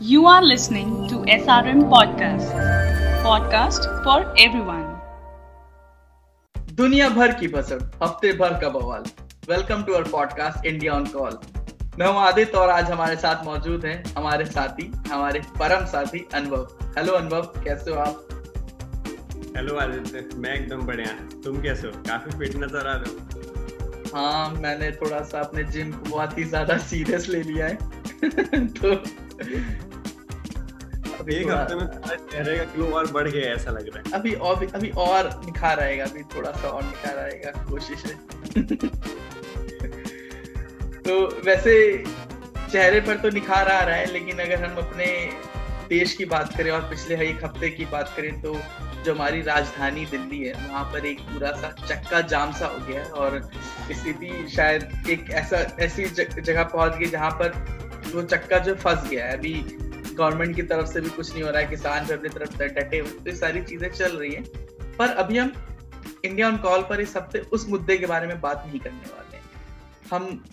You are listening to SRM Podcast. Podcast for everyone. दुनिया भर की बसड़ हफ़्ते भर का बवाल। Welcome to our podcast India on call मैं हूँ आदित्य और आज हमारे साथ मौजूद हैं हमारे साथी हमारे परम साथी अनुभव। हेलो अनुभव कैसे हो आप? हेलो आदित्य। मैं एकदम बढ़िया। तुम कैसे हो? काफ़ी फिट नज़र आ रहे हो। हाँ मैंने थोड़ा सा अपने जिम को बहुत ही ज़्यादा सीरियस ले लिया है। तो एक हफ़्ते में चेहरे का ग्लो और बढ़ गया ऐसा लग रहा है। अभी और अभी और निखार आएगा, अभी थोड़ा सा और निखार आएगा, कोशिश है। तो वैसे चेहरे पर तो निखार आ रहा है, लेकिन अगर हम अपने देश की बात करें और पिछले एक हफ़्ते की बात करें तो जो हमारी राजधानी दिल्ली है, वहाँ पर एक पूरा सा चक्का जाम सा हो गया और स्थिति शायद एक ऐसा, ऐसी जगह पहुँच गई जहाँ पर वो चक्का जो फंस गया है। अभी गवर्नमेंट की तरफ़ से भी कुछ नहीं हो रहा है, किसान भी अपनी तरफ़ से डटे हुए तो ये सारी चीज़ें चल रही है। पर अभी हम इंडिया ऑन कॉल पर इस हफ़्ते उस मुद्दे के बारे में बात नहीं करने वाले हम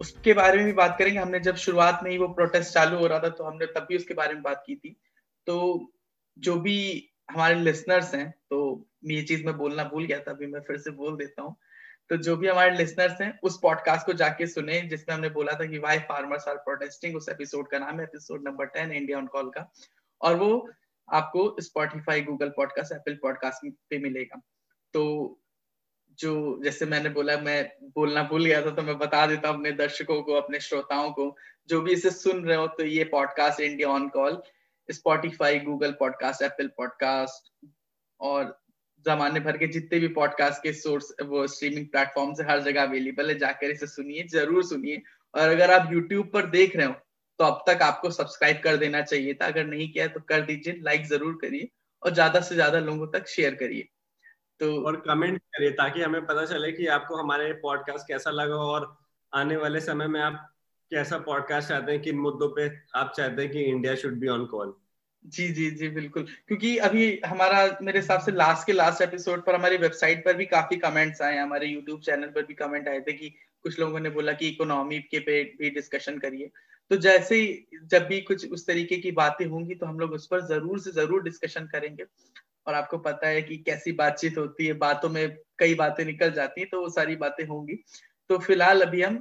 उसके बारे में भी बात करेंगे। हमने जब शुरुआत में ही वो प्रोटेस्ट चालू हो रहा था तो हमने तब भी उसके बारे में बात की थी। तो जो भी हमारे लिसनर्स हैं तो ये चीज़ मैं बोलना भूल गया था, अभी मैं फिर से बोल देता हूँ। तो जो भी हमारे लिसनर्स हैं, उस पॉडकास्ट को जाके सुने, जिसमें हमने बोला था कि वाई फार्मर्स आर प्रोटेस्टिंग उस एपिसोड का नाम है episode number ten India on call का। और वो आपको Spotify Google podcast Apple podcast पे मिलेगा। तो जो, जैसे मैंने बोला, मैं बोलना भूल गया था तो मैं बता देता हूँ अपने दर्शकों को, अपने श्रोताओं को, जो भी इसे सुन रहे हो तो ये podcast India on call Spotify Google podcast Apple podcast और जमाने भर के जितने भी पॉडकास्ट के सोर्स वो स्ट्रीमिंग प्लेटफॉर्म से हर जगह अवेलेबल है, जाकर इसे सुनिए, ज़रूर सुनिए। और अगर आप यूट्यूब पर देख रहे हो तो अब तक आपको सब्सक्राइब कर देना चाहिए था। अगर नहीं किया तो कर दीजिए लाइक ज़रूर करिए और ज़्यादा से ज़्यादा लोगों तक शेयर करिए। तो और कमेंट करिए, ताकि हमें पता चले कि आपको हमारे पॉडकास्ट कैसा लगा और आने वाले समय में आप कैसा पॉडकास्ट चाहते हैं, किन मुद्दों पे आप चाहते हैं कि India should be on call जी जी जी, बिल्कुल। क्योंकि अभी हमारा, मेरे हिसाब से लास्ट के लास्ट एपिसोड पर हमारी वेबसाइट पर भी काफ़ी कमेंट्स आए, हमारे यूट्यूब चैनल पर भी कमेंट आए थे कि कुछ लोगों ने बोला कि इकोनॉमी के पे भी डिस्कशन करिए। तो जैसे ही, जब भी कुछ उस तरीके की बातें होंगी तो हम लोग उस पर ज़रूर से ज़रूर डिस्कशन करेंगे। और आपको पता है कि कैसी बातचीत होती है, बातों में कई बातें निकल जाती हैं तो वो सारी बातें होंगी। तो फ़िलहाल अभी हम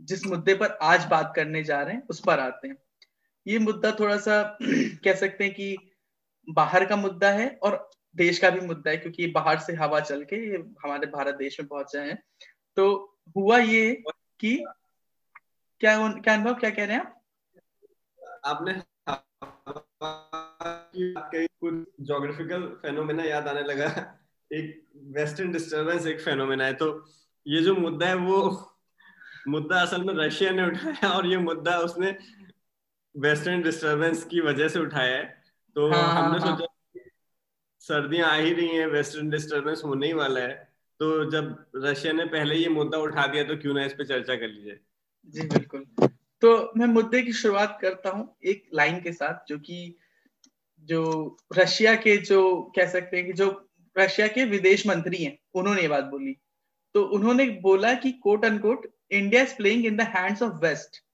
जिस मुद्दे पर आज बात करने जा रहे हैं, उस पर आते हैं। ये मुद्दा थोड़ा सा कह सकते हैं कि बाहर का मुद्दा है और देश का भी मुद्दा है, क्योंकि बाहर से हवा चल के ये हमारे भारत देश में पहुँचे हैं। तो हुआ ये कि क्या क्या अनुभव, क्या कह रहे हैं आप? आपने कुछ जोग्राफिकल फेनोमेना याद आने लगा। एक वेस्टर्न डिस्टरबेंस एक फेनोमेना है। तो ये जो मुद्दा है वो, मुद्दा असल में रशिया ने उठाया और ये मुद्दा उसने वेस्टर्न डिस्टरबेंस की वजह से उठाया है। तो हाँ, हाँ हमने हाँ, सोचा सर्दियाँ आ ही रही हैं वेस्टर्न डिस्टरबेंस होने ही वाला है। तो जब रशिया ने पहले ये मुद्दा उठा दिया तो क्यों ना इस पे चर्चा कर लीजिए जी बिल्कुल। तो मैं मुद्दे की शुरुआत करता हूँ एक लाइन के साथ जो कि जो रशिया के जो कह सकते हैं कि जो रशिया के विदेश मंत्री हैं उन्होंने ये बात बोली। तो उन्होंने बोला कि quote unquote India is playing in the hands of West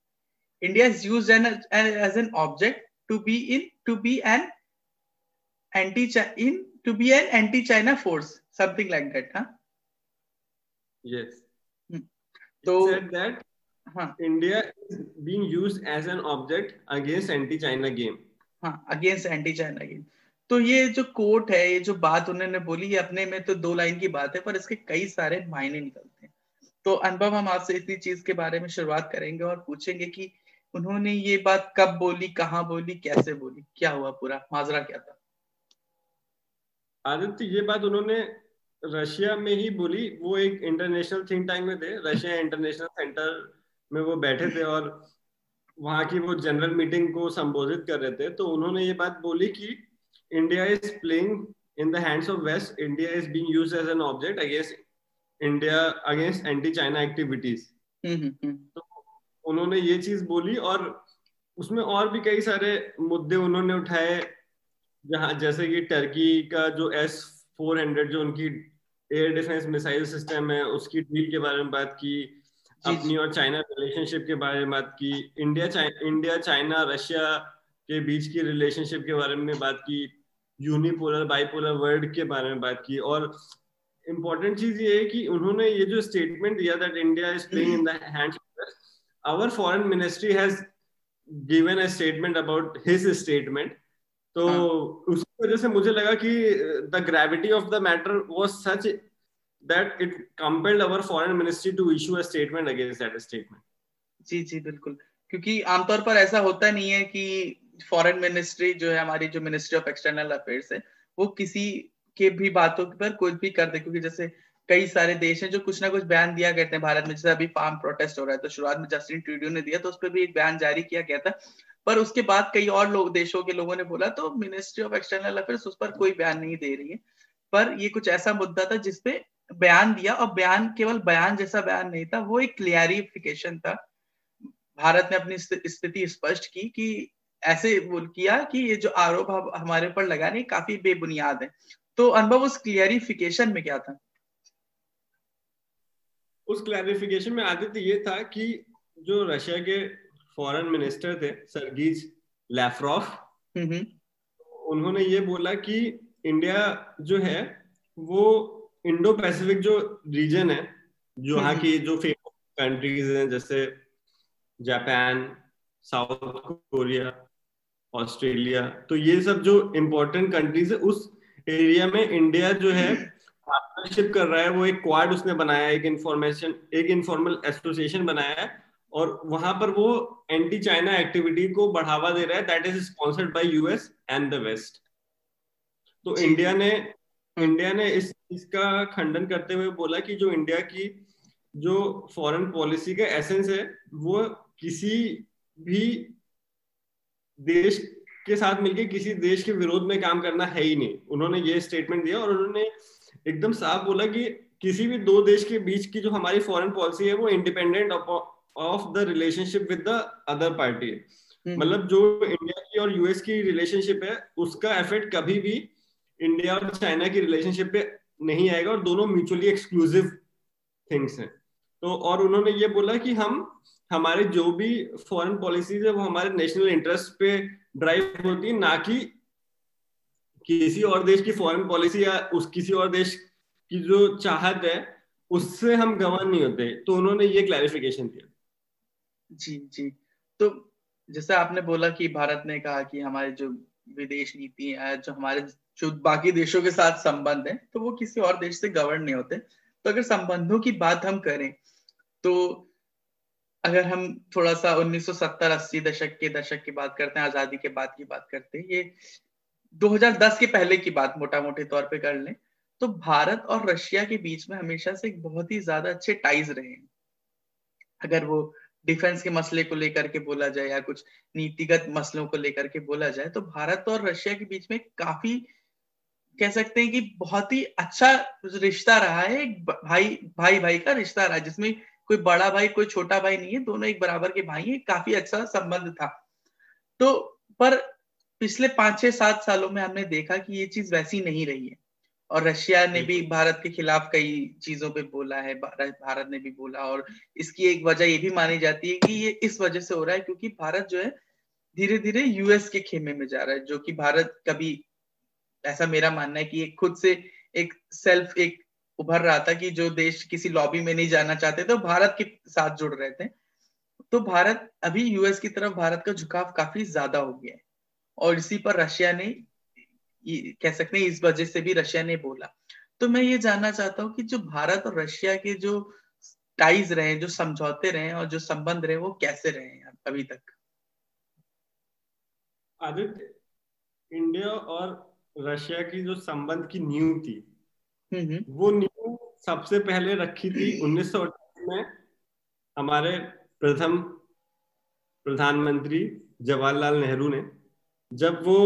India is used an, as an object to be in to be an anti in to be an anti-China force, something like that, huh? Yes. Hmm. So said that huh. India is being used as an object against anti-China game. हाँ against anti China game तो ये जो coat है ये जो बात उन्होंने बोली ये अपने में तो दो लाइन की बात है पर इसके कई सारे मायने निकलते हैं तो अनुभव हम आपसे इसी चीज़ के बारे में शुरुआत करेंगे और पूछेंगे कि उन्होंने ये बात कब बोली कहाँ बोली कैसे बोली क्या हुआ पूरा माजरा क्या था? आदित्य ये बात उन्होंने रशिया में ही बोली वो एक इंटरनेशनल थिंक टैंक में थे रशिया इंटरनेशनल सेंटर में वो बैठे थे और वहाँ की वो जनरल मीटिंग को संबोधित कर रहे थे तो उन्होंने ये बात बोली कि India is playing in the hands of West India is being used as an object against India against anti China activities तो उन्होंने ये चीज़ बोली और उसमें और भी कई सारे मुद्दे उन्होंने उठाए जहाँ जैसे कि टर्की का जो एस फोर हंड्रेड जो उनकी एयर डिफेंस मिसाइल सिस्टम है उसकी डील के बारे में बात की अपनी और चाइना रिलेशनशिप के बारे में बात की इंडिया इंडिया चाइना रशिया के बीच की रिलेशनशिप के बारे में बात की यूनिपोलर बाइपोलर वर्ल्ड के बारे में बात की और इम्पोर्टेंट चीज़ ये है कि उन्होंने ये जो स्टेटमेंट दिया that India is playing in the hands our foreign ministry has given a statement about his statement तो हाँ. उसकी वजह से मुझे लगा कि the gravity of the matter was such that it compelled our foreign ministry to issue a statement against that statement जी जी बिल्कुल। क्योंकि आमतौर पर ऐसा होता नहीं है कि फॉरेन मिनिस्ट्री जो है हमारी जो मिनिस्ट्री ऑफ़ एक्सटर्नल अफेयर्स है वो किसी के भी बातों पर कुछ भी कर दे क्योंकि जैसे कई सारे देश हैं जो कुछ ना कुछ बयान दिया करते हैं भारत में। जैसे अभी फार्म प्रोटेस्ट हो रहा है तो शुरुआत में जस्टिन ट्रूडियो ने दिया तो उस पर भी एक बयान जारी किया गया था। पर उसके बाद कई और लोग, देशों के लोगों ने बोला तो मिनिस्ट्री ऑफ़ एक्सटर्नल अफेयर्स उस पर कोई बयान नहीं दे रही है। पर ये कुछ ऐसा मुद्दा था जिसपे बयान दिया, और बयान, केवल बयान जैसा बयान नहीं था, वो एक क्लियरिफिकेशन था। भारत ने अपनी स्थिति स्पष्ट की कि ऐसे बोल किया कि ये जो आरोप हमारे ऊपर लगाने काफ़ी बेबुनियाद है। तो अनुभव उस क्लियरिफिकेशन में क्या था? उस क्लैरिफिकेशन में आदित्य ये था कि जो रशिया के फॉरेन मिनिस्टर थे सरगीज लैफ्रॉफ उन्होंने ये बोला कि इंडिया जो है वो इंडो पैसिफिक जो रीजन है जो यहाँ की जो फ़ेमस कंट्रीज़ हैं जैसे जापान साउथ कोरिया ऑस्ट्रेलिया तो ये सब जो इम्पोर्टेंट कंट्रीज़ है उस एरिया में इंडिया जो है पार्टनरशिप कर रहा है वो एक क्वाड उसने बनाया एक इंफॉर्मेशन एक इनफॉर्मल एसोसिएशन बनाया है और वहाँ पर वो एंटी चाइना एक्टिविटी को बढ़ावा दे रहा है that is sponsored by US and the West तो इंडिया ने इंडिया ने इस इसका खंडन करते हुए बोला कि जो इंडिया की जो फॉरेन पॉलिसी का एसेंस है वो किसी भी देश के साथ मिलकर किसी देश के विरोध में काम करना है ही नहीं। उन्होंने ये स्टेटमेंट दिया और उन्होंने एकदम साफ़ बोला कि किसी भी दो देश के बीच की जो हमारी फॉरेन पॉलिसी है वो independent of the relationship with the other party है। मतलब जो इंडिया की और यूएस की रिलेशनशिप है उसका इफ़ेक्ट कभी भी इंडिया और चाइना की रिलेशनशिप पे नहीं आएगा और दोनों म्यूचुअली एक्सक्लूसिव थिंग्स हैं। तो और उन्होंने ये बोला कि हम हमारे जो भी फॉरेन पॉलिसीज़ है वो हमारे नेशनल इंटरेस्ट पे ड्राइव होती है ना कि किसी और देश की फॉरेन पॉलिसी या उस किसी और देश की जो चाहत है, उससे हम गवान नहीं होते। तो उन्होंने ये क्लैरिफिकेशन दिया। जी जी। तो जैसे आपने बोला कि भारत ने कहा कि हमारे जो विदेश नीति है, जो हमारे जो बाकी देशों के साथ संबंध है तो वो किसी और देश से गवर्न नहीं होते। तो अगर संबंधों की बात हम करें तो अगर हम थोड़ा सा 1970-80 दशक के दशक की बात करते हैं, आज़ादी के बाद की बात करते हैं, ये 2010 के पहले की बात मोटा मोटे तौर पे कर लें तो भारत और रशिया के बीच में हमेशा से एक बहुत ही ज़्यादा अच्छे टाइज रहे हैं। अगर वो डिफेंस के मसले को लेकर के बोला जाए या कुछ नीतिगत मसलों को लेकर के बोला जाए तो भारत और रशिया के बीच में काफ़ी कह सकते हैं कि बहुत ही अच्छा रिश्ता रहा है, एक भाई भाई भाई का रिश्ता रहा जिसमें कोई बड़ा भाई, कोई छोटा भाई नहीं है, दोनों एक बराबर के भाई हैं, काफ़ी अच्छा संबंध था। तो पर पिछले पाँच छह सात सालों में हमने देखा कि ये चीज़ वैसी नहीं रही है। और रशिया ने भी भारत के खिलाफ कई चीज़ों पे बोला है भारत ने भी बोला और इसकी एक वजह ये भी मानी जाती है कि ये इस वजह से हो रहा है क्योंकि भारत जो है धीरे धीरे यूएस के खेमे में जा रहा है जो कि भारत कभी ऐसा मेरा मानना है कि एक खुद से एक सेल्फ एक उभर रहा था कि जो देश किसी लॉबी में नहीं जाना चाहते तो भारत के साथ जुड़ रहे थे। तो भारत अभी यूएस की तरफ़ भारत का झुकाव काफ़ी ज़्यादा हो गया है। और इसी पर रशिया ने कह सकते हैं इस वजह से भी रशिया ने बोला। तो मैं ये जानना चाहता हूँ कि जो भारत और रशिया के जो टाइज रहे जो समझौते रहे और जो संबंध रहे वो कैसे रहे हैं अभी तक? आदित्य इंडिया और रशिया की जो संबंध की नींव थी वो नींव सबसे पहले रखी थी उन्नीस में हमारे प्रथम प्रधानमंत्री जवाहरलाल नेहरू ने। जब वो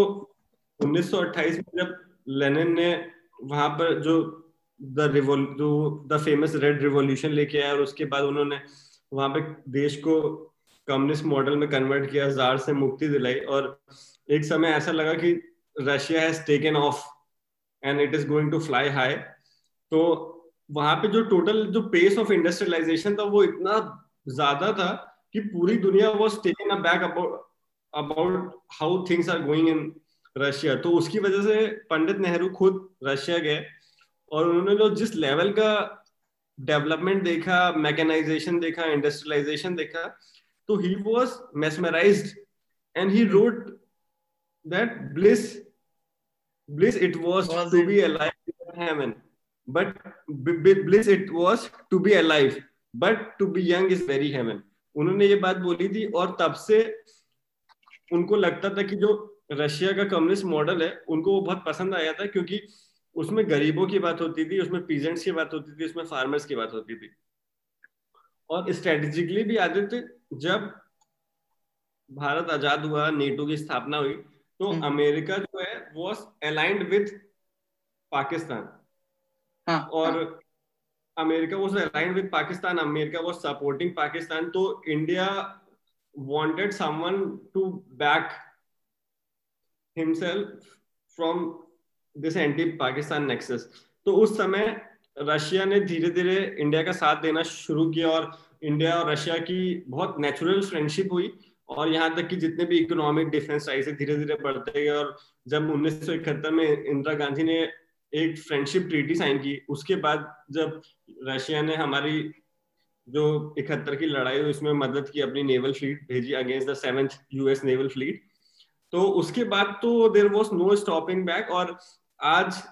1928 में जब लेनिन ने वहाँ पर जो the रिवोल the famous red revolution लेके आया और उसके बाद उन्होंने वहाँ पे देश को कम्युनिस्ट मॉडल में कन्वर्ट किया, जार से मुक्ति दिलाई और एक समय ऐसा लगा कि Russia has taken off and it is going to fly high तो वहाँ पे जो टोटल जो पेस ऑफ़ इंडस्ट्रियलाइजेशन था वो इतना ज़्यादा था कि पूरी दुनिया was taken back about how things are going in Russia तो उसकी वजह से पंडित नेहरू खुद रशिया गए और उन्होंने जो जिस लेवल का डेवलपमेंट देखा मैकेनाइजेशन देखा इंडस्ट्रियलाइजेशन देखा तो he was mesmerised and he wrote that bliss bliss it was, was to it? be alive in heaven. But bliss it was to be alive but to be young is very heaven. उन्होंने ये बात बोली थी और तब से उनको लगता था कि जो रशिया का कम्युनिस्ट मॉडल है उनको वो बहुत पसंद आया था क्योंकि उसमें गरीबों की बात होती थी उसमें पीजेंट्स की बात होती थी उसमें फार्मर्स की बात होती थी और स्ट्रेटेजिकली भी आदित्य जब भारत आज़ाद हुआ नेटो की स्थापना हुई तो हम्म। अमेरिका जो है वॉज़ अलाइंड विथ पाकिस्तान हाँ, और हाँ. America was aligned with Pakistan America was supporting Pakistan तो India wanted someone to back himself from this anti pakistan nexus. तो उस समय रशिया ने धीरे धीरे इंडिया का साथ देना शुरू किया और इंडिया और रशिया की बहुत नेचुरल फ्रेंडशिप हुई और यहाँ तक कि जितने भी इकोनॉमिक डिफरेंस से धीरे धीरे बढ़ते गए और जब उन्नीस में इंदिरा गांधी ने एक फ्रेंडशिप ट्रीटी साइन की, उसके बाद जब रशिया ने हमारी जो इकहत्तर की लड़ाई हुई उसमें मदद की अपनी नेवल फ्लीट भेजी against the seventh US naval fleet तो उसके बाद तो there was no stopping back और आज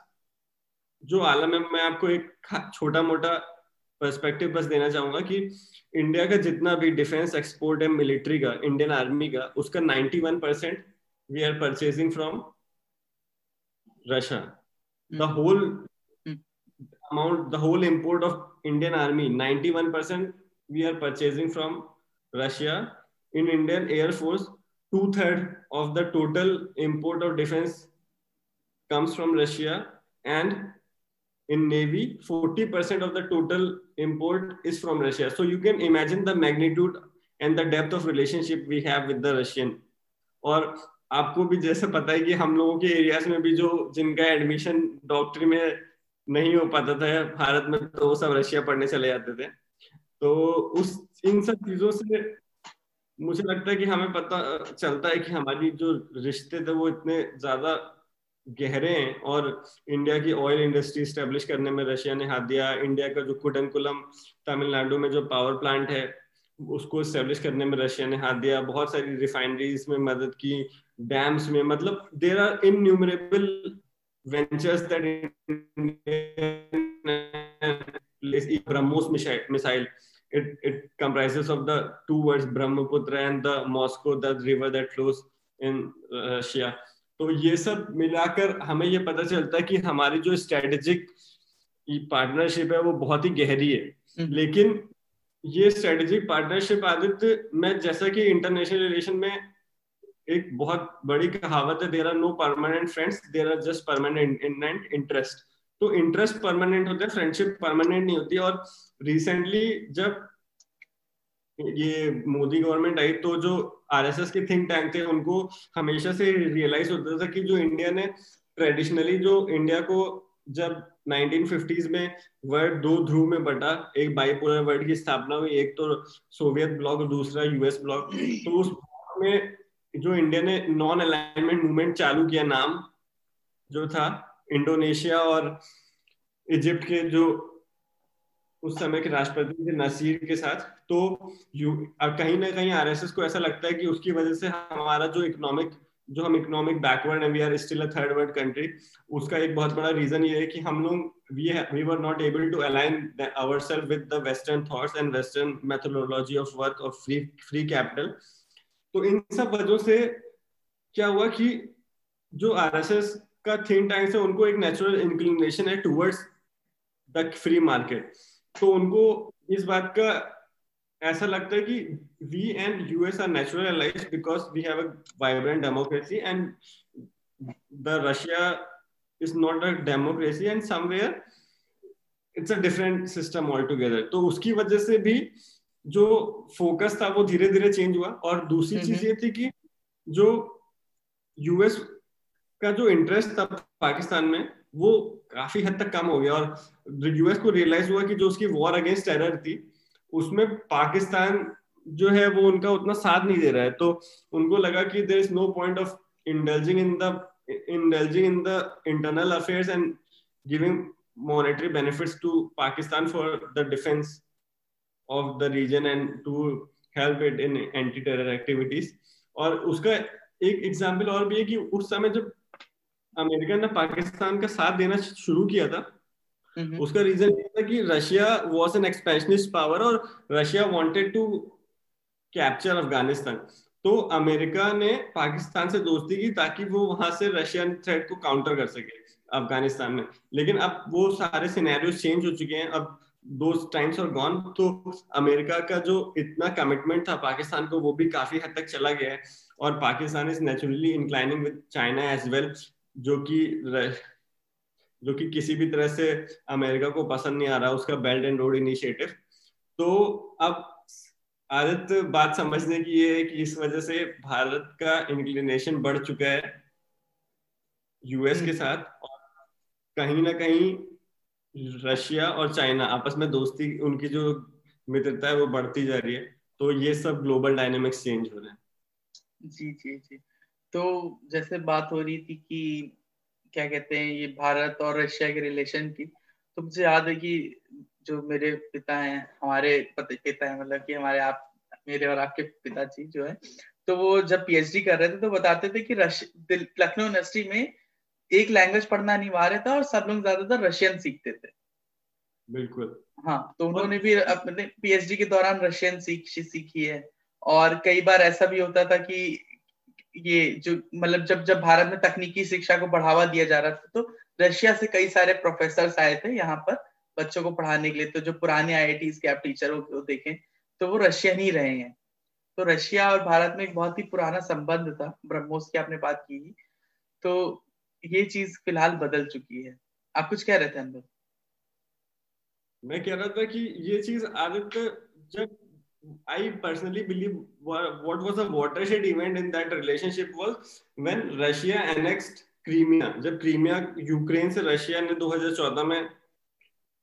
जो आलम है मैं आपको एक छोटा मोटा पर्सपेक्टिव बस देना चाहूँगा कि इंडिया का जितना भी डिफेंस एक्सपोर्ट है मिलिट्री का इंडियन आर्मी का उसका 91 percent we are purchasing from Russia the whole amount the whole import of Indian army 91 percent we are purchasing from Russia in Indian air force two third of the total import of defence comes from Russia and in navy 40% of the total import is from russia so you can imagine the magnitude and the depth of relationship we have with the russian और आपको भी जैसे पता है कि हम लोगों के एरियाज़ में भी जो जिनका एडमिशन डॉक्टरी में नहीं हो पाता था भारत में तो वो सब रशिया पढ़ने चले जाते थे। तो उस, इन सब चीज़ों से मुझे लगता है कि हमें पता चलता है कि हमारी जो रिश्ते थे वो इतने ज़्यादा गहरे हैं और इंडिया की ऑयल इंडस्ट्री स्टेब्लिश करने में रशिया ने हाथ दिया। इंडिया का जो कुडनकुलम तमिलनाडु में जो पावर प्लांट है, उसको स्टेब्लिश करने में रशिया ने हाथ दिया। बहुत सारी रिफाइनरीज में मदद की डैम्स में मतलब there are innumerable ventures that BrahMos missile it it comprises of the two words brahmaputra and the moscow the river that flows in russia तो ये सब मिलाकर हमें ये पता चलता है कि हमारी जो स्ट्रेटेजिक पार्टनरशिप है वो बहुत ही गहरी है। हम्म। लेकिन ये स्ट्रेटेजिक पार्टनरशिप आदित्य मैं जैसा कि इंटरनेशनल रिलेशन में एक बहुत बड़ी कहावत है there are no permanent friends there are just permanent interest तो इंटरेस्ट परमानेंट होते हैं फ्रेंडशिप परमानेंट नहीं होती। और रिसेंटली जब ये मोदी गवर्नमेंट आई तो जो आरएसएस के थिंक टैंक थे, उनको हमेशा से रियलाइज़ होता था कि जो इंडिया ने ट्रेडिशनली जो इंडिया को जब 1950s में वर्ल्ड दो ध्रुव में बटा, एक बाइपोलर वर्ल्ड की स्थापना हुई, एक तो सोवियत ब्लॉक दूसरा यूएस ब्लॉक तो उस में जो इंडिया ने नॉन अलाइनमेंट मूवमेंट चालू किया नाम, जो था इंडोनेशिया और इजिप्ट के जो उस समय के राष्ट्रपति थे नसीर के साथ तो यू कहीं ना कहीं आरएसएस को ऐसा लगता है कि उसकी वजह से हमारा जो इकोनॉमिक जो हम इकोनॉमिक बैकवर्ड है we are still a third world country उसका एक बहुत बड़ा रीजन ये है कि हम लोग we we were not able to align ourself with the western thoughts and western methodology of work of free free capital तो इन सब वजहों से क्या हुआ कि जो आरएसएस का थिंक टैंक है, उनको एक नेचुरल इंक्लिनेशन है टूवर्ड्स द फ्री मार्केट तो उनको इस बात का ऐसा लगता है कि we and US are natural allies because we have a vibrant democracy and the Russia is not a democracy and somewhere it's a different system altogether तो उसकी वजह से भी जो फोकस था वो धीरे धीरे चेंज हुआ और दूसरी चीज़ ये थी कि जो यूएस का जो इंटरेस्ट था पाकिस्तान में वो काफ़ी हद तक कम हो गया और यूएस को रियलाइज़ हुआ कि जो उसकी वॉर अगेंस्ट टेरर थी उसमें पाकिस्तान जो है वो उनका उतना साथ नहीं दे रहा है। तो उनको लगा कि there is no point of indulging in the indulging in the internal affairs and giving monetary benefits to Pakistan for the defense of the region and to help it in anti-terror activities. और उसका एक example और भी है कि उस समय जब अमेरिका ने पाकिस्तान का साथ देना शुरू किया था उसका रीजन ये था कि Russia was an expansionist power और Russia wanted to capture Afghanistan. तो अमेरिका ने पाकिस्तान से दोस्ती की ताकि वो वहाँ से रशियन थ्रेट को काउंटर कर सके अफ़गानिस्तान में। लेकिन अब वो सारे सिनेरियोस चेंज हो चुके हैं। अब दो टाइम्स और गॉन तो अमेरिका का जो इतना कमिटमेंट था पाकिस्तान को वो भी काफ़ी हद तक चला गया है। और Pakistan is naturally inclining with China as well जो कि जो कि किसी भी तरह से अमेरिका को पसंद नहीं आ रहा उसका बेल्ट एंड रोड इनिशिएटिव तो अब आदत बात समझने की ये है कि इस वजह से भारत का इंक्लिनेशन बढ़ चुका है यूएस के हम्म। साथ। और कहीं ना कहीं रशिया और चाइना, आपस में दोस्ती, उनकी जो मित्रता है वो बढ़ती जा रही है। तो ये सब ग्लोबल डायनेमिक्स चेंज हो रहे हैं। जी जी जी। तो जैसे बात हो रही थी कि क्या कहते हैं, ये भारत और रशिया के रिलेशन की तो मुझे याद है कि जो मेरे पिता हैं, हमारे पिता हैं मतलब कि हमारे आप, मेरे और आपके पिताजी जो है तो वो जब पीएचडी कर रहे थे तो बताते थे कि लखनऊ यूनिवर्सिटी में एक लैंग्वेज पढ़ना अनिवार्य था और सब लोग ज़्यादातर रशियन सीखते थे। बिल्कुल। हाँ तो उन्होंने भी अपने पीएचडी के दौरान रशियन सीख सीखी है। और कई बार ऐसा भी होता था कि ये जो मतलब जब जब भारत में तकनीकी शिक्षा को बढ़ावा दिया जा रहा था तो रशिया से कई सारे प्रोफेसर आए थे यहाँ पर बच्चों को पढ़ाने के लिए। तो जो पुराने आई के आप टीचर हो देखें तो वो रशियन ही रहे हैं। तो रशिया और भारत में एक बहुत ही पुराना संबंध था। ब्रह्मोस की आपने बात की तो ये चीज़ फ़िलहाल बदल चुकी है। आप कुछ कह रहे थे अंदर मैं कह रहा था कि ये चीज़ आदित्य जब I personally believe what was a watershed event in that relationship was when Russia annexed Crimea जब क्रीमिया यूक्रेन से रशिया ने 2014 में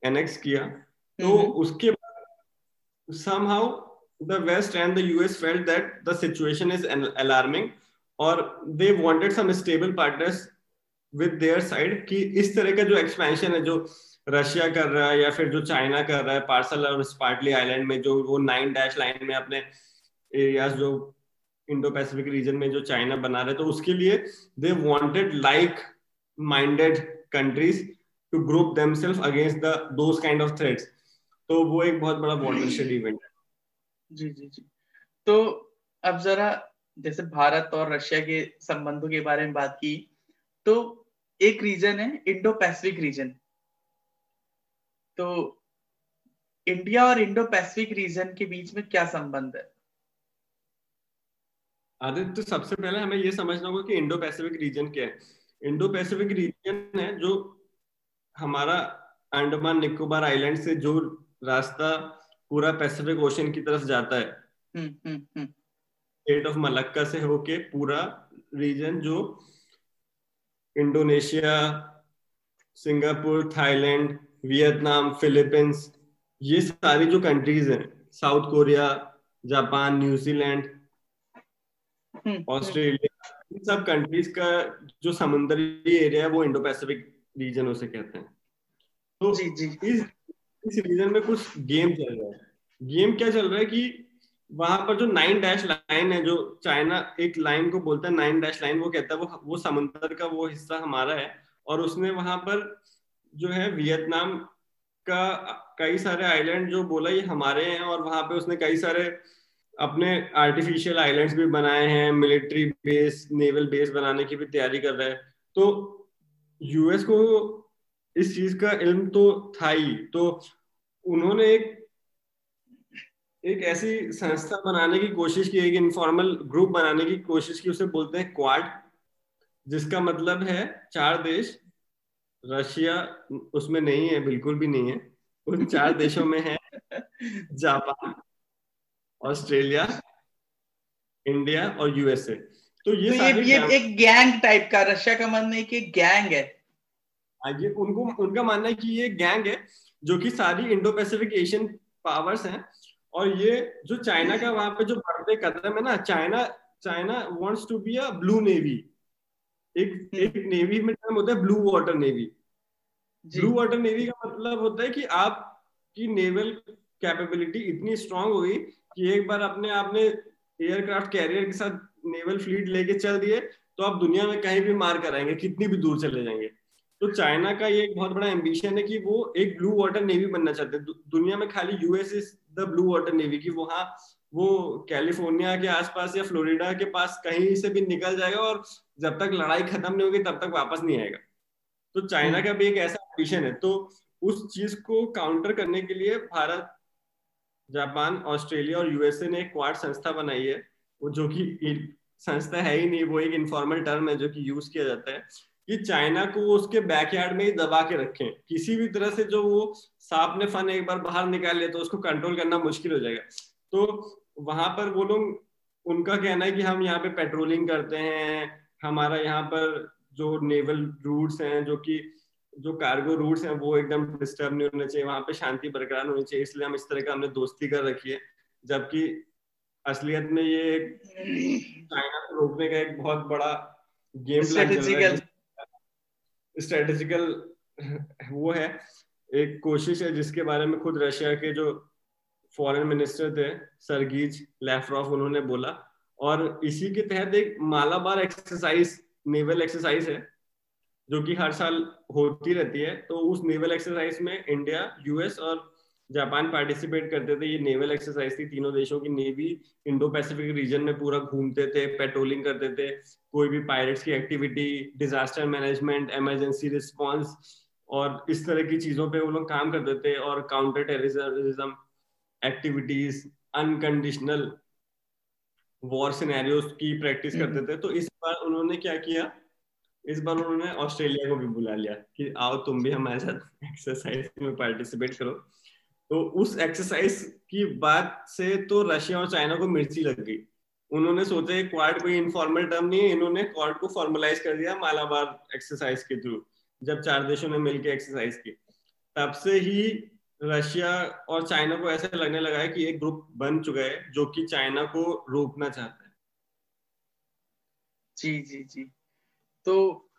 एनेक्स किया तो हम्म। उसके somehow the West and the US felt that the situation is alarming और they wanted some stable partners with their side कि इस तरह का जो एक्सपेंशन है जो रशिया कर रहा है या फिर जो चाइना कर रहा है पार्सल और स्पार्टली आइलैंड में जो वो नाइन डैश लाइन में अपने एरियाज़ जो इंडो पैसिफिक रीजन में जो चाइना बना रहे तो उसके लिए they wanted like minded countries to group themselves against the those kind of threats तो वो एक बहुत बड़ा वॉटरशेड इवेंट है। जी जी जी। तो अब जरा जैसे भारत और रशिया के संबंधों के बारे में बात की तो एक रीजन है इंडो पैसिफिक रीजन तो इंडिया और इंडो पैसिफिक रीजन के बीच में क्या संबंध है? आदित्य तो सबसे पहले हमें यह समझना होगा कि इंडो पैसिफिक रीजन क्या है। इंडो पैसिफिक रीजन है जो हमारा अंडमान निकोबार आइलैंड से जो रास्ता पूरा पैसिफिक ओशन की तरफ़ जाता है। स्टेट ऑफ़ मलक्का से होके पूरा रीजन जो Indonesia Singapore Thailand Vietnam Philippines ये सारी जो कंट्रीज़ हैं South Korea Japan New Zealand Australia इन सब कंट्रीज़ का जो समुद्री एरिया है वो इंडो पैसिफिक रीजन उसे कहते हैं। तो जी जी। इस इस रीजन में कुछ गेम चल रहा है। गेम क्या चल रहा है कि वहाँ पर जो नाइन डैश लाइन है, जो चाइना एक लाइन को बोलता है नाइन डैश लाइन वो कहता है, वो वो समुद्र का वो हिस्सा हमारा है। और उसने वहाँ पर जो है, वियतनाम का कई सारे आइलैंड जो बोला, ये हमारे हैं। और वहाँ पे उसने कई सारे अपने आर्टिफिशियल आइलैंड्स भी बनाए हैं मिलिट्री बेस नेवल बेस बनाने की भी तैयारी कर रहे हैं। तो यूएस को इस चीज़ का इल्म तो था ही। तो उन्होंने एक एक ऐसी संस्था बनाने की कोशिश की एक इनफॉर्मल ग्रुप बनाने की कोशिश की उसे बोलते हैं क्वाड जिसका मतलब है चार देश रशिया उसमें नहीं है बिल्कुल भी नहीं है उन चार देशों में है जापान ऑस्ट्रेलिया इंडिया और यूएसए। तो ये तो ये, ये एक गैंग टाइप का रशिया का मानना है कि गैंग है। हाँ, ये उनको उनका मानना है कि ये गैंग है जो कि सारी इंडो पैसिफिक एशियन पावर्स हैं और ये जो चाइना का वहाँ पे जो बढ़ते कदम है ना China China wants to be a blue navy एक हम्म। एक नेवी में टर्म होता है blue water navy blue water navy का मतलब होता है कि आपकी नेवल कैपेबिलिटी इतनी स्ट्रांग हो गई कि एक बार अपने आपने एयरक्राफ्ट कैरियर के साथ नेवल फ्लीट लेके चल दिए तो आप दुनिया में कहीं भी मार कराएँगे कितनी भी दूर चले जाएँगे। तो चाइना का ये एक बहुत बड़ा एम्बिशन है कि वो एक ब्लू वाटर नेवी बनना चाहते हैं। दुनिया में खाली US is the blue water navy की वहाँ वो कैलिफ़ोर्निया के आसपास या फ्लोरिडा के पास कहीं से भी निकल जाएगा और जब तक लड़ाई खत्म नहीं होगी तब तक वापस नहीं आएगा। तो चाइना हम्म। का भी एक ऐसा एम्बिशन है। तो उस चीज़ को काउंटर करने के लिए भारत जापान ऑस्ट्रेलिया और यूएसए ने एक क्वाड संस्था बनाई है। वो जो कि संस्था है ही नहीं वो एक इनफॉर्मल टर्म है जो कि यूज़ किया जाता है। कि चाइना को वो उसके बैकयार्ड में ही दबा के रखें। किसी भी तरह से जो वो सांप ने फन एक बार बाहर निकाल लिया तो उसको कंट्रोल करना मुश्किल हो जाएगा। तो वहाँ पर वो लोग, उनका कहना है कि हम यहाँ पे पेट्रोलिंग करते हैं, हमारा यहाँ पर जो नेवल रूट्स हैं, जो कि, जो कार्गो रूट्स हैं, वो एकदम डिस्टर्ब नहीं होने चाहिए, वहाँ पे शांति बरकरार होनी चाहिए, इसलिए हम इस तरह का हमने दोस्ती कर रखी है। जबकि असलियत में ये चाइना को रोकने का एक बहुत बड़ा गेम प्लान स्ट्रेटेजिकल वो है। एक कोशिश है जिसके बारे में खुद रशिया के जो फॉरेन मिनिस्टर थे, सरगीज लेफ्रॉफ, उन्होंने बोला। और इसी के तहत एक मालाबार एक्सरसाइज नेवल एक्सरसाइज है, जो कि हर साल होती रहती है। तो उस नेवल एक्सरसाइज में इंडिया यूएस और जापान पार्टिसिपेट करते थे ये नेवल एक्सरसाइज थी तीनों देशों की नेवी इंडो पैसिफिक रीजन में पूरा घूमते थे पेट्रोलिंग करते थे कोई भी पायरेट्स की activity disaster management emergency response और इस तरह की चीज़ों पे वो लोग काम करते थे और counter terrorism activities unconditional war scenarios की प्रैक्टिस करते हम्म। थे। तो इस बार उन्होंने क्या किया? इस बार उन्होंने ऑस्ट्रेलिया को भी बुला लिया कि आओ तुम भी हमारे साथ एक्सरसाइज में पार्टिसिपेट करो। तो उस एक्सरसाइज की बात से तो रशिया और चाइना को मिर्ची लग गई। उन्होंने सोचा क्वाड कोई इनफॉर्मल टर्म नहीं है, इन्होंने क्वाड को फॉर्मलाइज कर दिया मालाबार एक्सरसाइज के थ्रू जब चार देशों ने मिलकर एक्सरसाइज की। तब से ही रशिया और चाइना को ऐसा लगने लगा है कि एक ग्रुप बन चुका है, जो कि चाइना को रोकना चाहता है। जी जी जी। तो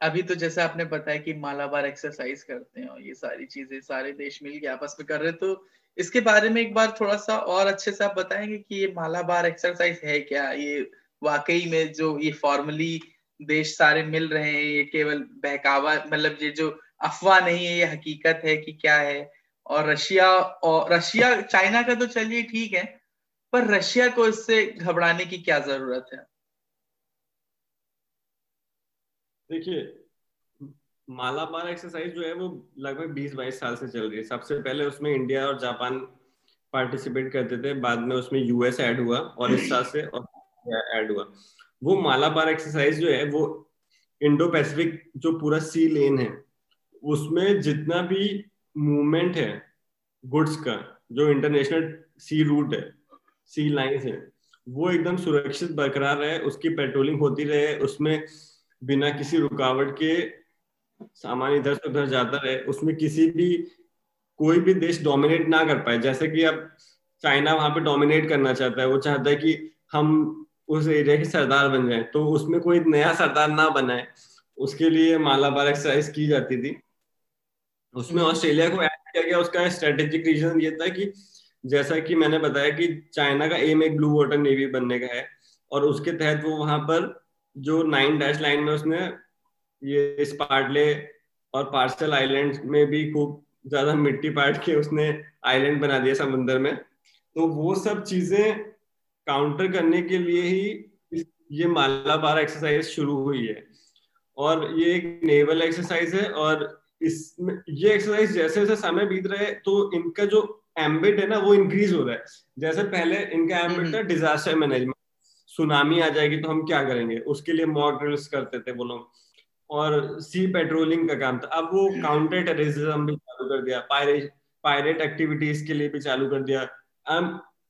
अभी तो जैसे आपने बताया कि मालाबार एक्सरसाइज करते हैं और ये सारी चीज़ें सारे देश मिल के आपस में कर रहे तो इसके बारे में एक बार थोड़ा सा और अच्छे से आप बताएँगे कि ये मालाबार एक्सरसाइज है क्या? ये वाकई में जो ये फॉर्मली देश सारे मिल रहे हैं, ये केवल बहकावा मतलब ये जो अफवाह नहीं है, ये हकीकत है कि क्या है? और रशिया और रशिया, चाइना का तो चलिए ठीक है, पर रशिया को इससे घबराने की क्या ज़रूरत है? देखिए, मालाबार एक्सरसाइज जो है वो लगभग 20-22 साल से चल रही है। सबसे पहले उसमें इंडिया और जापान पार्टिसिपेट करते थे, बाद में उसमें यूएस ऐड हुआ और इस साल से ऐड हुआ। वो मालाबार एक्सरसाइज जो है, वो इंडो पैसिफिक जो पूरा सी लेन है, उसमें जितना भी मूवमेंट है गुड्स का, जो इंटरनेशनल सी रूट है सी लाइन है, वो एकदम सुरक्षित बरकरार रहे, उसकी पेट्रोलिंग होती रहे, उसमें बिना किसी रुकावट के सामान इधर से उधर जाता रहे, उसमें किसी भी, कोई भी देश डोमिनेट ना कर पाए। जैसे कि अब चाइना वहाँ पे डोमिनेट करना चाहता है, वो चाहता है कि हम उस एरिया के सरदार बन जाए तो उसमें कोई नया सरदार ना बनाए। उसके लिए मालाबार एक्सरसाइज की जाती थी। उसमें ऑस्ट्रेलिया को ऐड किया गया, उसका स्ट्रेटेजिक रीजन ये था कि जैसा कि मैंने बताया कि चाइना का एम एक ब्लू वाटर नेवी बनने का है, और उसके तहत वो वहाँ पर जो नाइन डैश लाइन में उसने ये स्पार्टले और पार्सल आइलैंड में भी खूब ज़्यादा मिट्टी पाट के उसने आइलैंड बना दिया समुद्र में। तो वो सब चीज़ें काउंटर करने के लिए ही ये मालाबार एक्सरसाइज शुरू हुई है। और ये एक नेवल एक्सरसाइज है और इसमें ये एक्सरसाइज जैसे जैसे समय बीत रहे तो इनका जो एम्बिट है ना वो इंक्रीज हो रहा है। जैसे पहले इनका एम्बिट था डिजास्टर मैनेजमेंट सुनामी आ जाएगी तो हम क्या करेंगे? उसके लिए मॉक ड्रिल्स करते थे वो लोग। और सी पेट्रोलिंग का काम था। अब वो काउंटर टेररिज्म भी चालू कर दिया। पायरेट पायरेट एक्टिविटीज़ के लिए भी चालू कर दिया।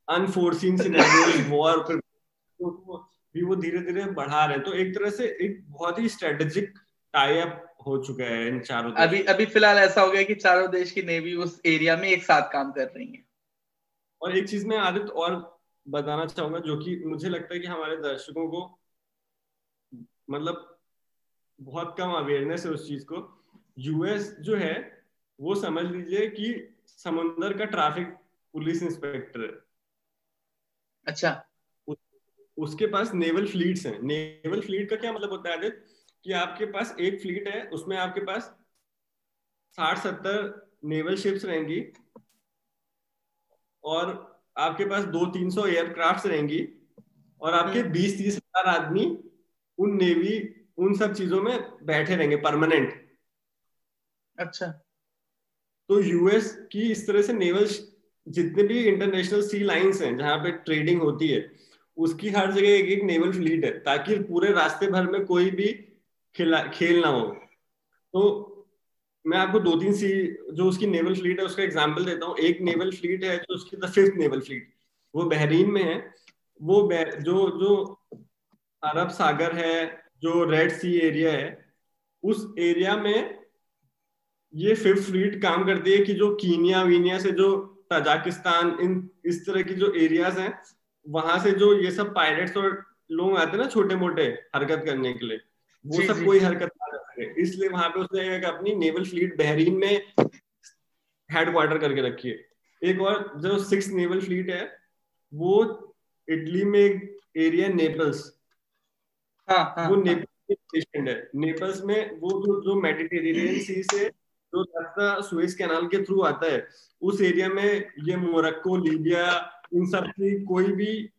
अनफोर्सिन वॉर भी वो धीरे धीरे बढ़ा रहे हैं। तो एक तरह से एक बहुत ही स्ट्रेटेजिक टाई अप हो चुका है इन चारों अभी अभी फ़िलहाल ऐसा हो गया कि चारों देश की नेवी उस एरिया में एक साथ काम कर रही है। और एक चीज़ में आदित्य और बताना चाहूँगा जो कि मुझे लगता है कि हमारे दर्शकों को मतलब बहुत कम अवेयरनेस है उस चीज़ को। यूएस जो है वो समझ लीजिए कि समुंदर का ट्रैफ़िक पुलिस इंस्पेक्टर है। अच्छा। उस, उसके पास नेवल फ्लीट्स हैं। नेवल फ्लीट का क्या मतलब होता है कि आपके पास एक फ्लीट है उसमें आपके पास साठ सत्तर नेवल शिप्स रहेंगी। और आपके पास दो तीन सौ एयरक्राफ्ट रहेंगी और आपके हम्म। बीस तीस हज़ार आदमी उन नेवी उन सब चीज़ों में बैठे रहेंगे परमानेंट अच्छा। तो यूएस की इस तरह से नेवल जितने भी इंटरनेशनल सी लाइंस हैं जहाँ पे ट्रेडिंग होती है उसकी हर जगह एक एक नेवल फ्लीट है ताकि पूरे रास्ते भर में कोई भी खिला खेल ना हो। तो मैं आपको दो तीन सी जो उसकी नेवल फ्लीट है उसका एग्ज़ाम्पल देता हूँ। एक नेवल फ्लीट है जो उसकी द फिफ्थ नेवल फ्लीट वो बहरीन में है। वो जो जो अरब सागर है जो रेड सी एरिया है उस एरिया में ये फिफ्थ फ्लीट काम करती है कि जो कीनिया वीनिया से जो तजाकिस्तान इन इस तरह की जो एरियाज़ हैं वहाँ से जो ये सब पायलट्स और लोग आते हैं ना छोटे मोटे हरकत करने के लिए वो सब कोई हरकत इसलिए वहाँ पे उसने एक अपनी नेवल फ्लीट बहरीन में हेडक्वार्टर करके रखी है। एक और जो सिक्स नेवल फ्लीट है वो इटली में एक एरिया नेपल्स हाँ, हाँ, वो नेपल्स है। नेपल्स में वो जो जो मेडिटेरेनियन सी से जो रास्ता सुएज कैनाल के थ्रू आता है उस एरिया में ये मोरक्को लीबिया इन सब की कोई भी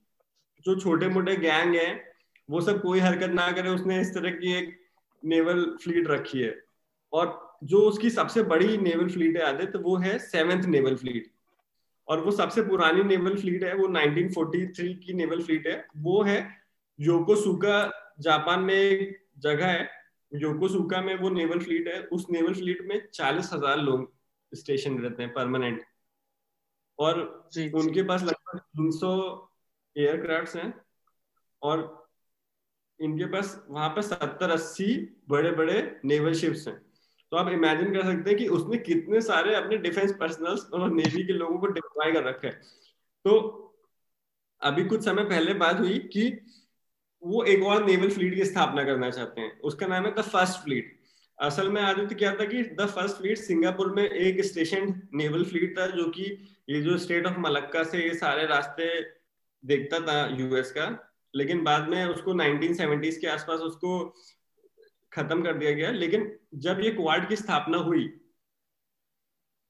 जो छोटे मोटे गैंग है वो सब कोई हरकत ना करे उसने इस तरह की एक नेवल फ्लीट रखी है। और जो उसकी सबसे बड़ी नेवल फ्लीट है आदित्य वो है सेवेंथ नेवल फ्लीट। और वो सबसे पुरानी नेवल फ्लीट है वो 1943 की नेवल फ्लीट है। वो है योकोसुका जापान में एक जगह है। योकोसुका में वो नेवल फ्लीट है। उस नेवल फ्लीट में चालीस हज़ार लोग स्टेशन रहते हैं परमानेंट। और जी, उनके जी. पास लगभग तीन सौ एयरक्राफ्ट हैं। और इनके पास, वहाँ पर सत्तर अस्सी बड़े बड़े नेवल शिप्स हैं। तो आप इमेजिन कर सकते हैं कि उसने कितने सारे अपने डिफेंस पर्सनल्स और नेवी के लोगों को डिप्लॉय कर रखा है। तो अभी कुछ समय पहले बात हुई कि वो एक और नेवल फ्लीट की स्थापना करना चाहते हैं। उसका नाम है द फ़र्स्ट फ्लीट असल में आदित्य क्या था कि द फ़र्स्ट फ्लीट सिंगापुर में एक स्टेशन नेवल फ्लीट था जो कि ये जो स्टेट ऑफ़ मलक्का से ये सारे रास्ते देखता था यूएस का। लेकिन बाद में उसको 1970s के आसपास उसको खत्म कर दिया गया। लेकिन जब ये क्वाड की स्थापना हुई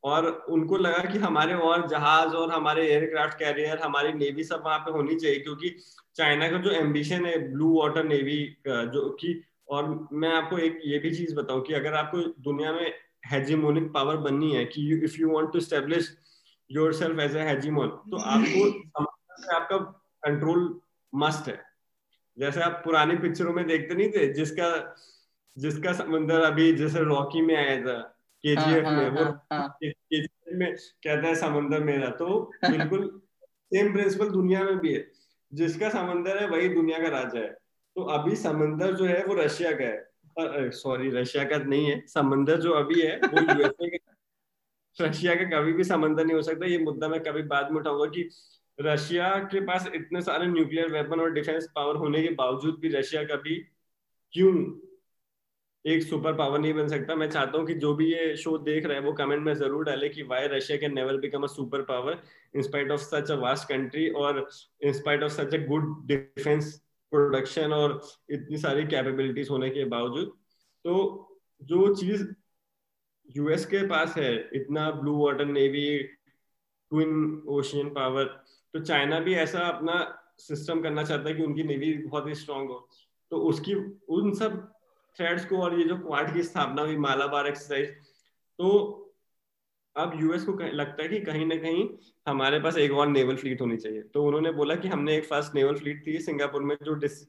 और उनको लगा कि हमारे और जहाज़ और हमारे एयरक्राफ्ट कैरियर हमारी नेवी सब वहाँ पे होनी चाहिए क्योंकि चाइना का जो एम्बिशन है ब्लू वाटर नेवी का जो कि और मैं आपको एक ये भी चीज़ बताऊँ कि अगर आपको दुनिया में हेजीमोनिक पावर बननी है कि if you want to establish yourself as hegemon तो आपको आपका कंट्रोल मस्ट है। जैसे आप पुराने पिक्चरों में देखते नहीं थे जिसका जिसका समंदर अभी जैसे रॉकी में आया था के जी एफ़ में वो हाँ, हाँ। में कहता है समंदर मेरा। तो बिल्कुल सेम प्रिंसिपल दुनिया में भी है। जिसका समंदर है वही दुनिया का राजा है। तो अभी समंदर जो है वो रशिया का है। सॉरी रशिया का नहीं है। समंदर जो अभी है वो यूएसए का रशिया का कभी भी समंदर नहीं हो सकता। ये मुद्दा मैं कभी बाद में उठाऊँगा कि रशिया के पास इतने सारे न्यूक्लियर वेपन और डिफेंस पावर होने के बावजूद भी रशिया कभी क्यों एक सुपर पावर नहीं बन सकता? मैं चाहता हूँ कि जो भी ये शो देख रहे हैं, वो कमेंट में ज़रूर डाले कि why Russia can never become a super power in spite of such a vast country और in spite of such a good defence production और इतनी सारी कैपेबिलिटीज होने के बावजूद। तो जो चीज़ यूएस के पास है, इतना blue water navy twin ocean power तो चाइना भी ऐसा अपना सिस्टम करना चाहता है कि उनकी नेवी बहुत ही स्ट्रांग हो। तो उसकी उन सब थ्रेड्स को और ये जो क्वाड की स्थापना हुई मालाबार एक्सरसाइज तो अब यूएस को लगता है कि कहीं ना कहीं हमारे पास एक और नेवल फ्लीट होनी चाहिए। तो उन्होंने बोला कि हमने एक फ़र्स्ट नेवल फ्लीट थी सिंगापुर में जो डिस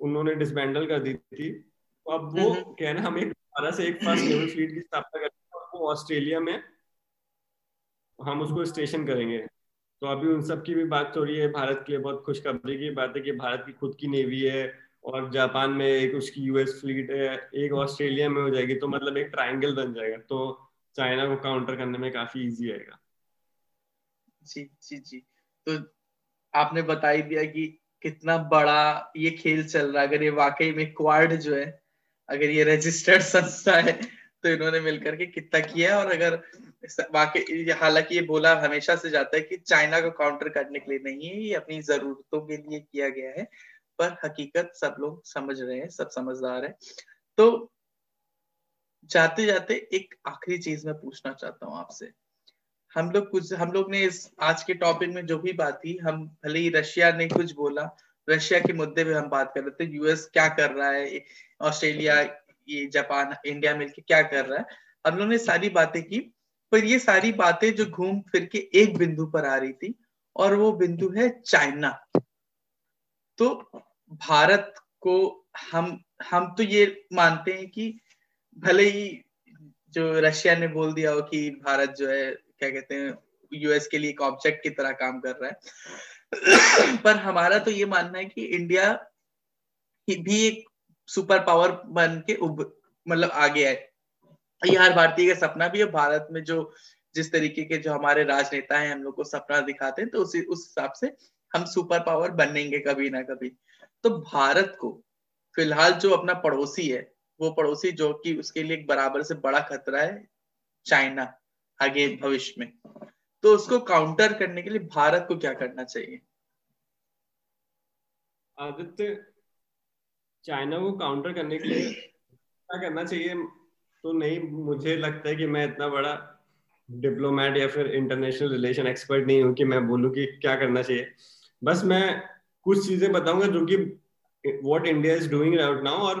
उन्होंने डिसबैंडल कर दी थी। तो अब वो। कह रहे हम एक दोबारा से एक फ़र्स्ट नेवल फ्लीट की स्थापना करेंगे वो ऑस्ट्रेलिया में हम उसको स्टेशन करेंगे। तो अभी उन सब की भी बात हो रही है, भारत के लिए बहुत खुशखबरी की बात है कि भारत की खुद की नेवी है और जापान में एक उसकी यूएस फ्लीट है, एक ऑस्ट्रेलिया में हो जाएगी तो मतलब एक ट्राइंगल बन जाएगा तो चाइना को काउंटर करने में काफ़ी इजी आएगा। जी जी जी। तो आपने बता ही दिया कि कितना बड़ा ये खेल चल रहा है, अगर ये वाकई में क्वाड जो है, अगर ये रजिस्टर्ड संस्था है तो इन्होंने मिलकर के कितना किया और अगर वाकई हालाँकि ये बोला हमेशा से जाता है कि चाइना को काउंटर करने के लिए नहीं है, ये अपनी जरूरतों के लिए किया गया है, पर हकीकत सब लोग समझ रहे हैं, सब समझदार है। तो जाते जाते एक आखिरी चीज़ मैं पूछना चाहता हूँ आपसे। हम लोग कुछ, हम लोग ने इस आज के टॉपिक में जो भी बात की, हम भले ही रशिया ने कुछ बोला, रशिया के मुद्दे पे हम बात कर रहे थे यूएस क्या कर रहा है ऑस्ट्रेलिया ये जापान, इंडिया मिलके क्या कर रहा है। हम लोग ने सारी बातें की, पर ये सारी बातें जो घूम फिर के एक बिंदु पर आ रही थी, और वो बिंदु है चाइना। तो भारत को हम हम तो ये मानते हैं कि भले ही जो रशिया ने बोल दिया हो कि भारत जो है, क्या कहते हैं यूएस के लिए एक ऑब्जेक्ट की तरह काम कर रहा है। पर हमारा तो ये मानना है कि इंडिया भी एक सुपर पावर बन के उब मतलब आगे आए। ये हर भारतीय का सपना भी है, भारत में जो, जिस तरीके के जो हमारे राजनेता हैं, हम लोग को सपना दिखाते हैं तो उसी, उस हिसाब से हम सुपर पावर बनेंगे कभी ना कभी। तो भारत को फ़िलहाल जो अपना पड़ोसी है, वो पड़ोसी जो कि उसके लिए एक बराबर से बड़ा खतरा है, चाइना, आगे भविष्य में। तो उसको काउंटर करने के लिए भारत को क्या करना चाहिए? आदित्य चाइना को काउंटर करने के लिए क्या करना चाहिए? तो नहीं, मुझे लगता है कि मैं इतना बड़ा डिप्लोमेट या फिर इंटरनेशनल रिलेशन एक्सपर्ट नहीं हूँ कि मैं बोलूँ कि क्या करना चाहिए। बस मैं कुछ चीज़ें बताऊँगा जो कि what India is doing right now or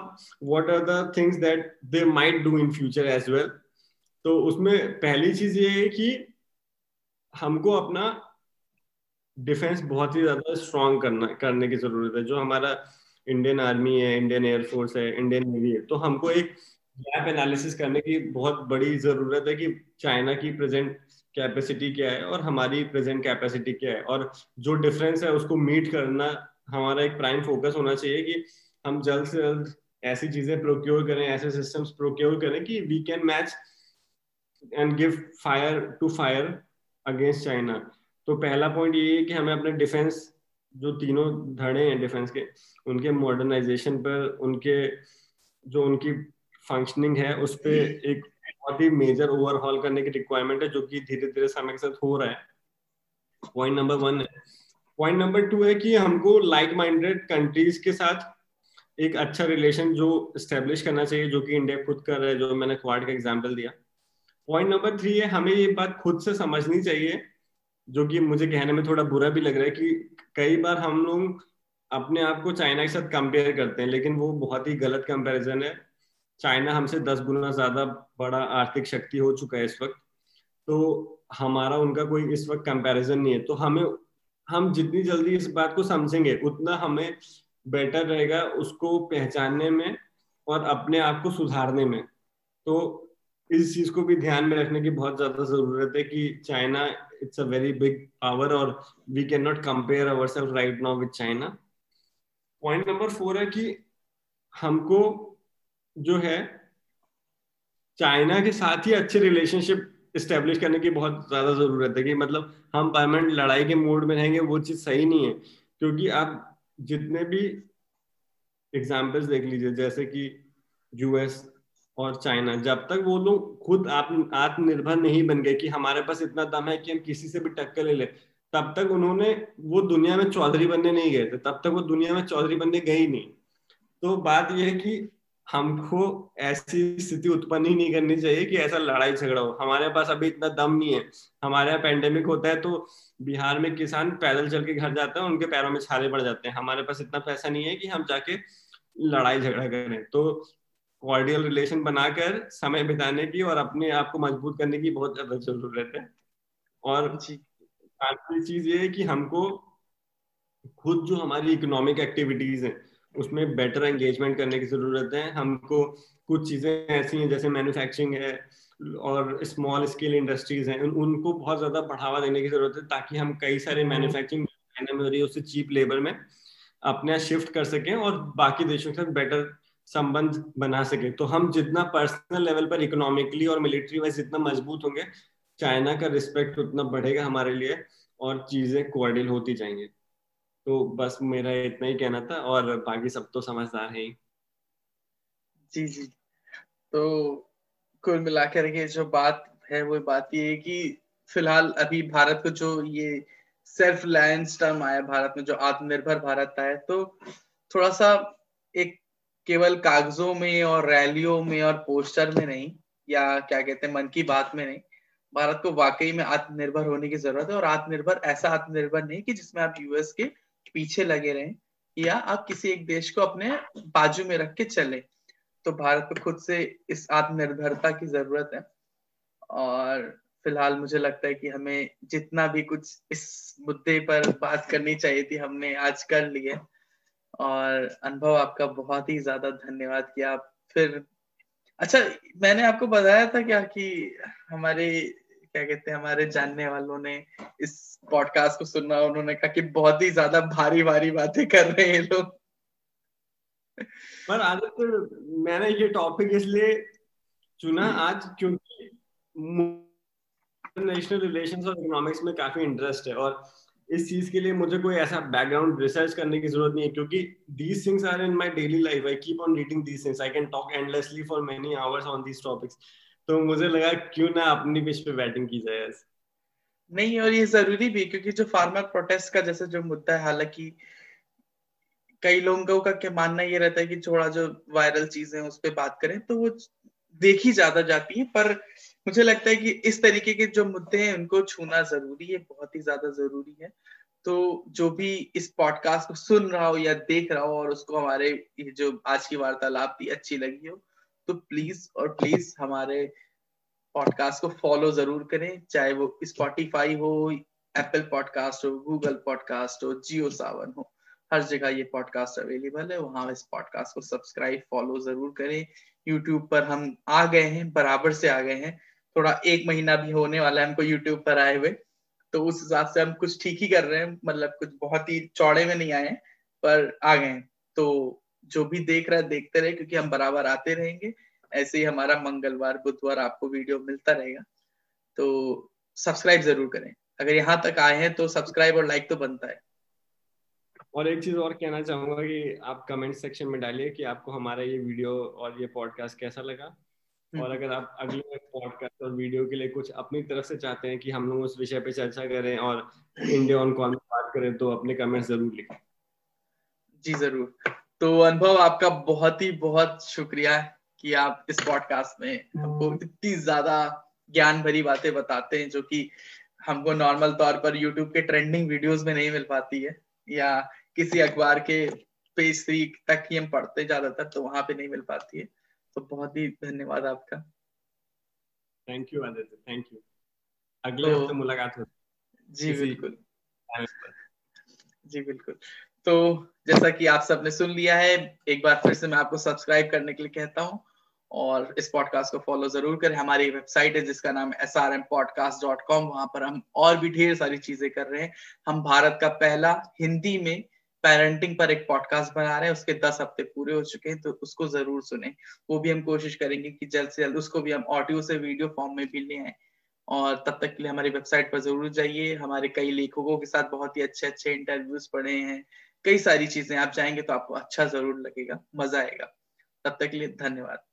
what are the things that they might do in future as well. तो उसमें पहली चीज़ ये है कि हमको अपना डिफेंस बहुत ही ज़्यादा स्ट्रॉन्ग करना, करने की ज़रूरत है। जो हमारा इंडियन आर्मी है इंडियन एयरफोर्स है इंडियन नेवी है। तो हमको एक गैप एनालिसिस करने की बहुत बड़ी ज़रूरत है कि चाइना की प्रेजेंट कैपेसिटी क्या है और हमारी प्रेजेंट कैपेसिटी क्या है। और जो डिफरेंस है, उसको मीट करना हमारा एक प्राइम फोकस होना चाहिए कि हम जल्द से जल्द ऐसी चीज़ें प्रोक्योर करें, ऐसे सिस्टम्स प्रोक्योर करें कि we can match and give fire to fire against China तो पहला पॉइंट ये है कि हमें अपने डिफेंस जो तीनों धड़े हैं डिफेंस के, उनके मॉडर्नाइजेशन पर उनके, जो उनकी फंक्शनिंग है, उस पर एक बहुत ही मेजर ओवरहॉल करने की रिक्वायरमेंट है, जो कि धीरे धीरे समय के साथ हो रहा है। पॉइंट नंबर वन है। पॉइंट नंबर टू है कि हमको लाइक माइंडेड कंट्रीज़ के साथ एक अच्छा रिलेशन जो स्टेब्लिश करना चाहिए, जो कि इंडिया खुद कर रहा है, जो मैंने क्वाड का एग्ज़ाम्पल दिया। पॉइंट नंबर थ्री है, हमें ये बात खुद से समझनी चाहिए जो कि मुझे कहने में थोड़ा बुरा भी लग रहा है कि कई बार हम लोग अपने आप को चाइना के साथ कंपेयर करते हैं, लेकिन वो बहुत ही गलत कंपैरिजन है। चाइना हमसे दस गुना ज़्यादा बड़ा आर्थिक शक्ति हो चुका है इस वक्त। तो हमारा उनका कोई इस वक्त कंपैरिजन नहीं है। तो हमें, हम जितनी जल्दी इस बात को समझेंगे, उतना हमें बेटर रहेगा उसको पहचानने में और अपने आप को सुधारने में। तो इस चीज़ को भी ध्यान में रखने की बहुत ज़्यादा ज़रूरत है कि China it's a very big power और we can not compare our self right now with China point है कि हमको जो है चाइना के साथ ही अच्छे रिलेशनशिप स्टेब्लिश करने की बहुत ज़्यादा ज़रूरत है कि मतलब हम परमानेंट लड़ाई के मोड में रहेंगे, वो चीज़ सही नहीं है। क्योंकि आप जितने भी एग्जाम्पल्स देख लीजिए, जैसे कि यूएस और चाइना। जब तक वो लोग खुद आत्मनिर्भर नहीं बन गए कि हमारे पास इतना दम है कि हम किसी से भी टक्कर ले ले, तब तक उन्होंने वो दुनिया में चौधरी बनने नहीं गए थे। तब तक वो दुनिया में चौधरी बनने गए ही नहीं। तो बात यह है कि हमको ऐसी स्थिति उत्पन्न ही नहीं करनी चाहिए कि ऐसा लड़ाई झगड़ा हो। हमारे पास अभी इतना दम नहीं है। हमारे यहाँ पेंडेमिक होता है तो बिहार में किसान पैदल चल के घर जाते हैं उनके पैरों में छाले पड़ जाते हैं। हमारे पास इतना पैसा नहीं है कि हम जाके लड़ाई झगड़ा करें। तो कॉर्डियल रिलेशन बनाकर समय बिताने की और अपने आप को मज़बूत करने की बहुत ज़्यादा ज़रूरत है। और आखिरी चीज़ ये है कि हमको खुद जो हमारी इकोनॉमिक एक्टिविटीज़ हैं उसमें बेटर एंगेजमेंट करने की ज़रूरत है। हमको कुछ चीज़ें ऐसी हैं जैसे मैन्युफैक्चरिंग है और स्मॉल स्केल इंडस्ट्रीज़ हैं उन, उनको बहुत ज़्यादा बढ़ावा देने की ज़रूरत है ताकि हम कई सारे मैन्युफैक्चरिंग में हो रही है उससे चीप लेबर में अपने शिफ्ट कर सकें और बाकी देशों के साथ बेटर संबंध बना सके। तो हम जितना पर्सनल लेवल पर इकोनॉमिकली और मिलिट्री वाइज जितना मज़बूत होंगे चाइना का रिस्पेक्ट उतना बढ़ेगा हमारे लिए और चीज़ें कोऑर्डिनेट होती जाएँगी। तो बस मेरा इतना ही कहना था और बाकी सब तो समझदार है जी जी। तो कुल मिलाकर के जो बात है, वो बात ये है कि फ़िलहाल अभी भारत को जो ये सेल्फ रिलायंस टर्म आया, भारत में जो आत्मनिर्भर भारत आया तो थोड़ा सा एक केवल कागजों में और रैलियों में और पोस्टर में नहीं, या क्या कहते हैं, मन की बात में नहीं। भारत को वाकई में आत्मनिर्भर होने की ज़रूरत है, और आत्मनिर्भर, ऐसा आत्मनिर्भर नहीं कि जिसमें आप यूएस के पीछे लगे रहें, या आप किसी एक देश को अपने बाजू में रख के चले। तो भारत को खुद से इस आत्मनिर्भरता की ज़रूरत है। और फ़िलहाल मुझे लगता है कि हमें जितना भी कुछ इस मुद्दे पर बात करनी चाहिए थी, हमने आज कर लिए और अनुभव आपका बहुत ही ज़्यादा धन्यवाद कि आप फिर अच्छा मैंने आपको बताया था क्या कि हमारे क्या कहते हैं हमारे जानने वालों ने इस पॉडकास्ट को सुनना उन्होंने कहा कि बहुत ही ज़्यादा भारी भारी बातें कर रहे हैं लोग। पर आदित्य मैंने ये टॉपिक इसलिए चुना आज क्योंकि इंटरनेशनल रिलेशंस और इकोनॉमिक्स में काफ़ी इंटरेस्ट है और इस चीज़ के लिए मुझे कोई ऐसा बैकग्राउंड रिसर्च करने की ज़रूरत नहीं है, क्योंकि these things are in my daily life I keep on reading these things I can talk endlessly for many hours on these topics तो मुझे लगा, क्यों ना अपनी पिच पे बैटिंग की जाए नहीं, और ये ज़रूरी भी क्योंकि जो फार्मर प्रोटेस्ट का जैसे जो मुद्दा है, हालाँकि कई लोगों का क्या मानना ये रहता है कि थोड़ा जो वायरल चीज़ें उस पर बात करें तो वो देखी ज़्यादा जाती है, पर मुझे लगता है कि इस तरीके के जो मुद्दे हैं, उनको छूना ज़रूरी है, बहुत ही ज़्यादा ज़रूरी है। तो जो भी इस पॉडकास्ट को सुन रहा हो या देख रहा हो और उसको हमारे जो आज की वार्तालाप थी अच्छी लगी हो तो प्लीज़ और प्लीज़ हमारे पॉडकास्ट को फॉलो ज़रूर करें। चाहे वो स्पॉटिफाई हो एप्पल पॉडकास्ट हो गूगल पॉडकास्ट हो जियो सावन हो, हर जगह ये पॉडकास्ट अवेलेबल है। वहाँ इस पॉडकास्ट को सब्सक्राइब फॉलो ज़रूर करें। यूट्यूब पर हम आ गए हैं, बराबर से आ गए हैं। थोड़ा एक महीना भी होने वाला है हमको यूट्यूब पर आए हुए। तो उस हिसाब से हम कुछ ठीक ही कर रहे हैं मतलब कुछ बहुत ही चौड़े में नहीं आए पर आ गए तो जो भी देख रहा है, देखते रहे, क्योंकि हम बराबर आते रहेंगे। ऐसे ही हमारा मंगलवार, बुधवार आपको वीडियो मिलता रहेगा। तो सब्सक्राइब ज़रूर करें। अगर यहाँ तक आए हैं तो सब्सक्राइब और लाइक तो बनता है। और एक चीज़ और कहना चाहूँगा कि आप कमेंट सेक्शन में डालिए कि आपको हमारा ये वीडियो और ये पॉडकास्ट कैसा लगा। और हम्म। अगर आप अगले पॉडकास्ट और वीडियो के लिए कुछ अपनी तरफ़ से चाहते हैं कि हम लोग उस विषय पे चर्चा करें और इंडिया ऑन कॉन बात करें तो अपने कमेंट्स ज़रूर लिखें जी ज़रूर तो अनुभव आपका बहुत ही बहुत शुक्रिया कि आप इस पॉडकास्ट में हमको हम्म। इतनी ज़्यादा ज्ञान भरी बातें बताते हैं जो कि हमको नॉर्मल तौर पर यूट्यूब के ट्रेंडिंग वीडियोस में नहीं मिल पाती है या किसी अखबार के पेज थ्री तक ही हम पढ़ते ज़्यादातर तो वहाँ पे नहीं मिल पाती है तो बहुत ही धन्यवाद आपका। Thank you Aditya thank you अगले तो, हफ़्ते मुलाकात हो जी बिल्कुल। जी बिल्कुल। तो जैसा कि आप सबने सुन लिया है एक बार फिर से मैं आपको सब्सक्राइब करने के लिए कहता हूँ और इस पॉडकास्ट को फॉलो ज़रूर करें। हमारी वेबसाइट है जिसका नाम S R M podcast dot com वहाँ पर हम और भी ढेर सारी चीज़ें कर रहे हैं। हम भारत का पहला हिंदी में पेरेंटिंग पर एक पॉडकास्ट बना रहे हैं, उसके दस हफ़्ते पूरे हो चुके हैं तो उसको ज़रूर सुने। वो भी हम कोशिश करेंगे कि जल्द से जल्द उसको भी हम ऑडियो से वीडियो फॉर्म में भी ले आए। और तब तक के लिए हमारी वेबसाइट पर ज़रूर जाइए। हमारे कई लेखकों के साथ बहुत ही अच्छे अच्छे इंटरव्यूज़ पड़े हैं। कई सारी चीज़ें, आप जाएँगे तो आपको अच्छा ज़रूर लगेगा, मज़ा आएगा। तब तक के लिए धन्यवाद।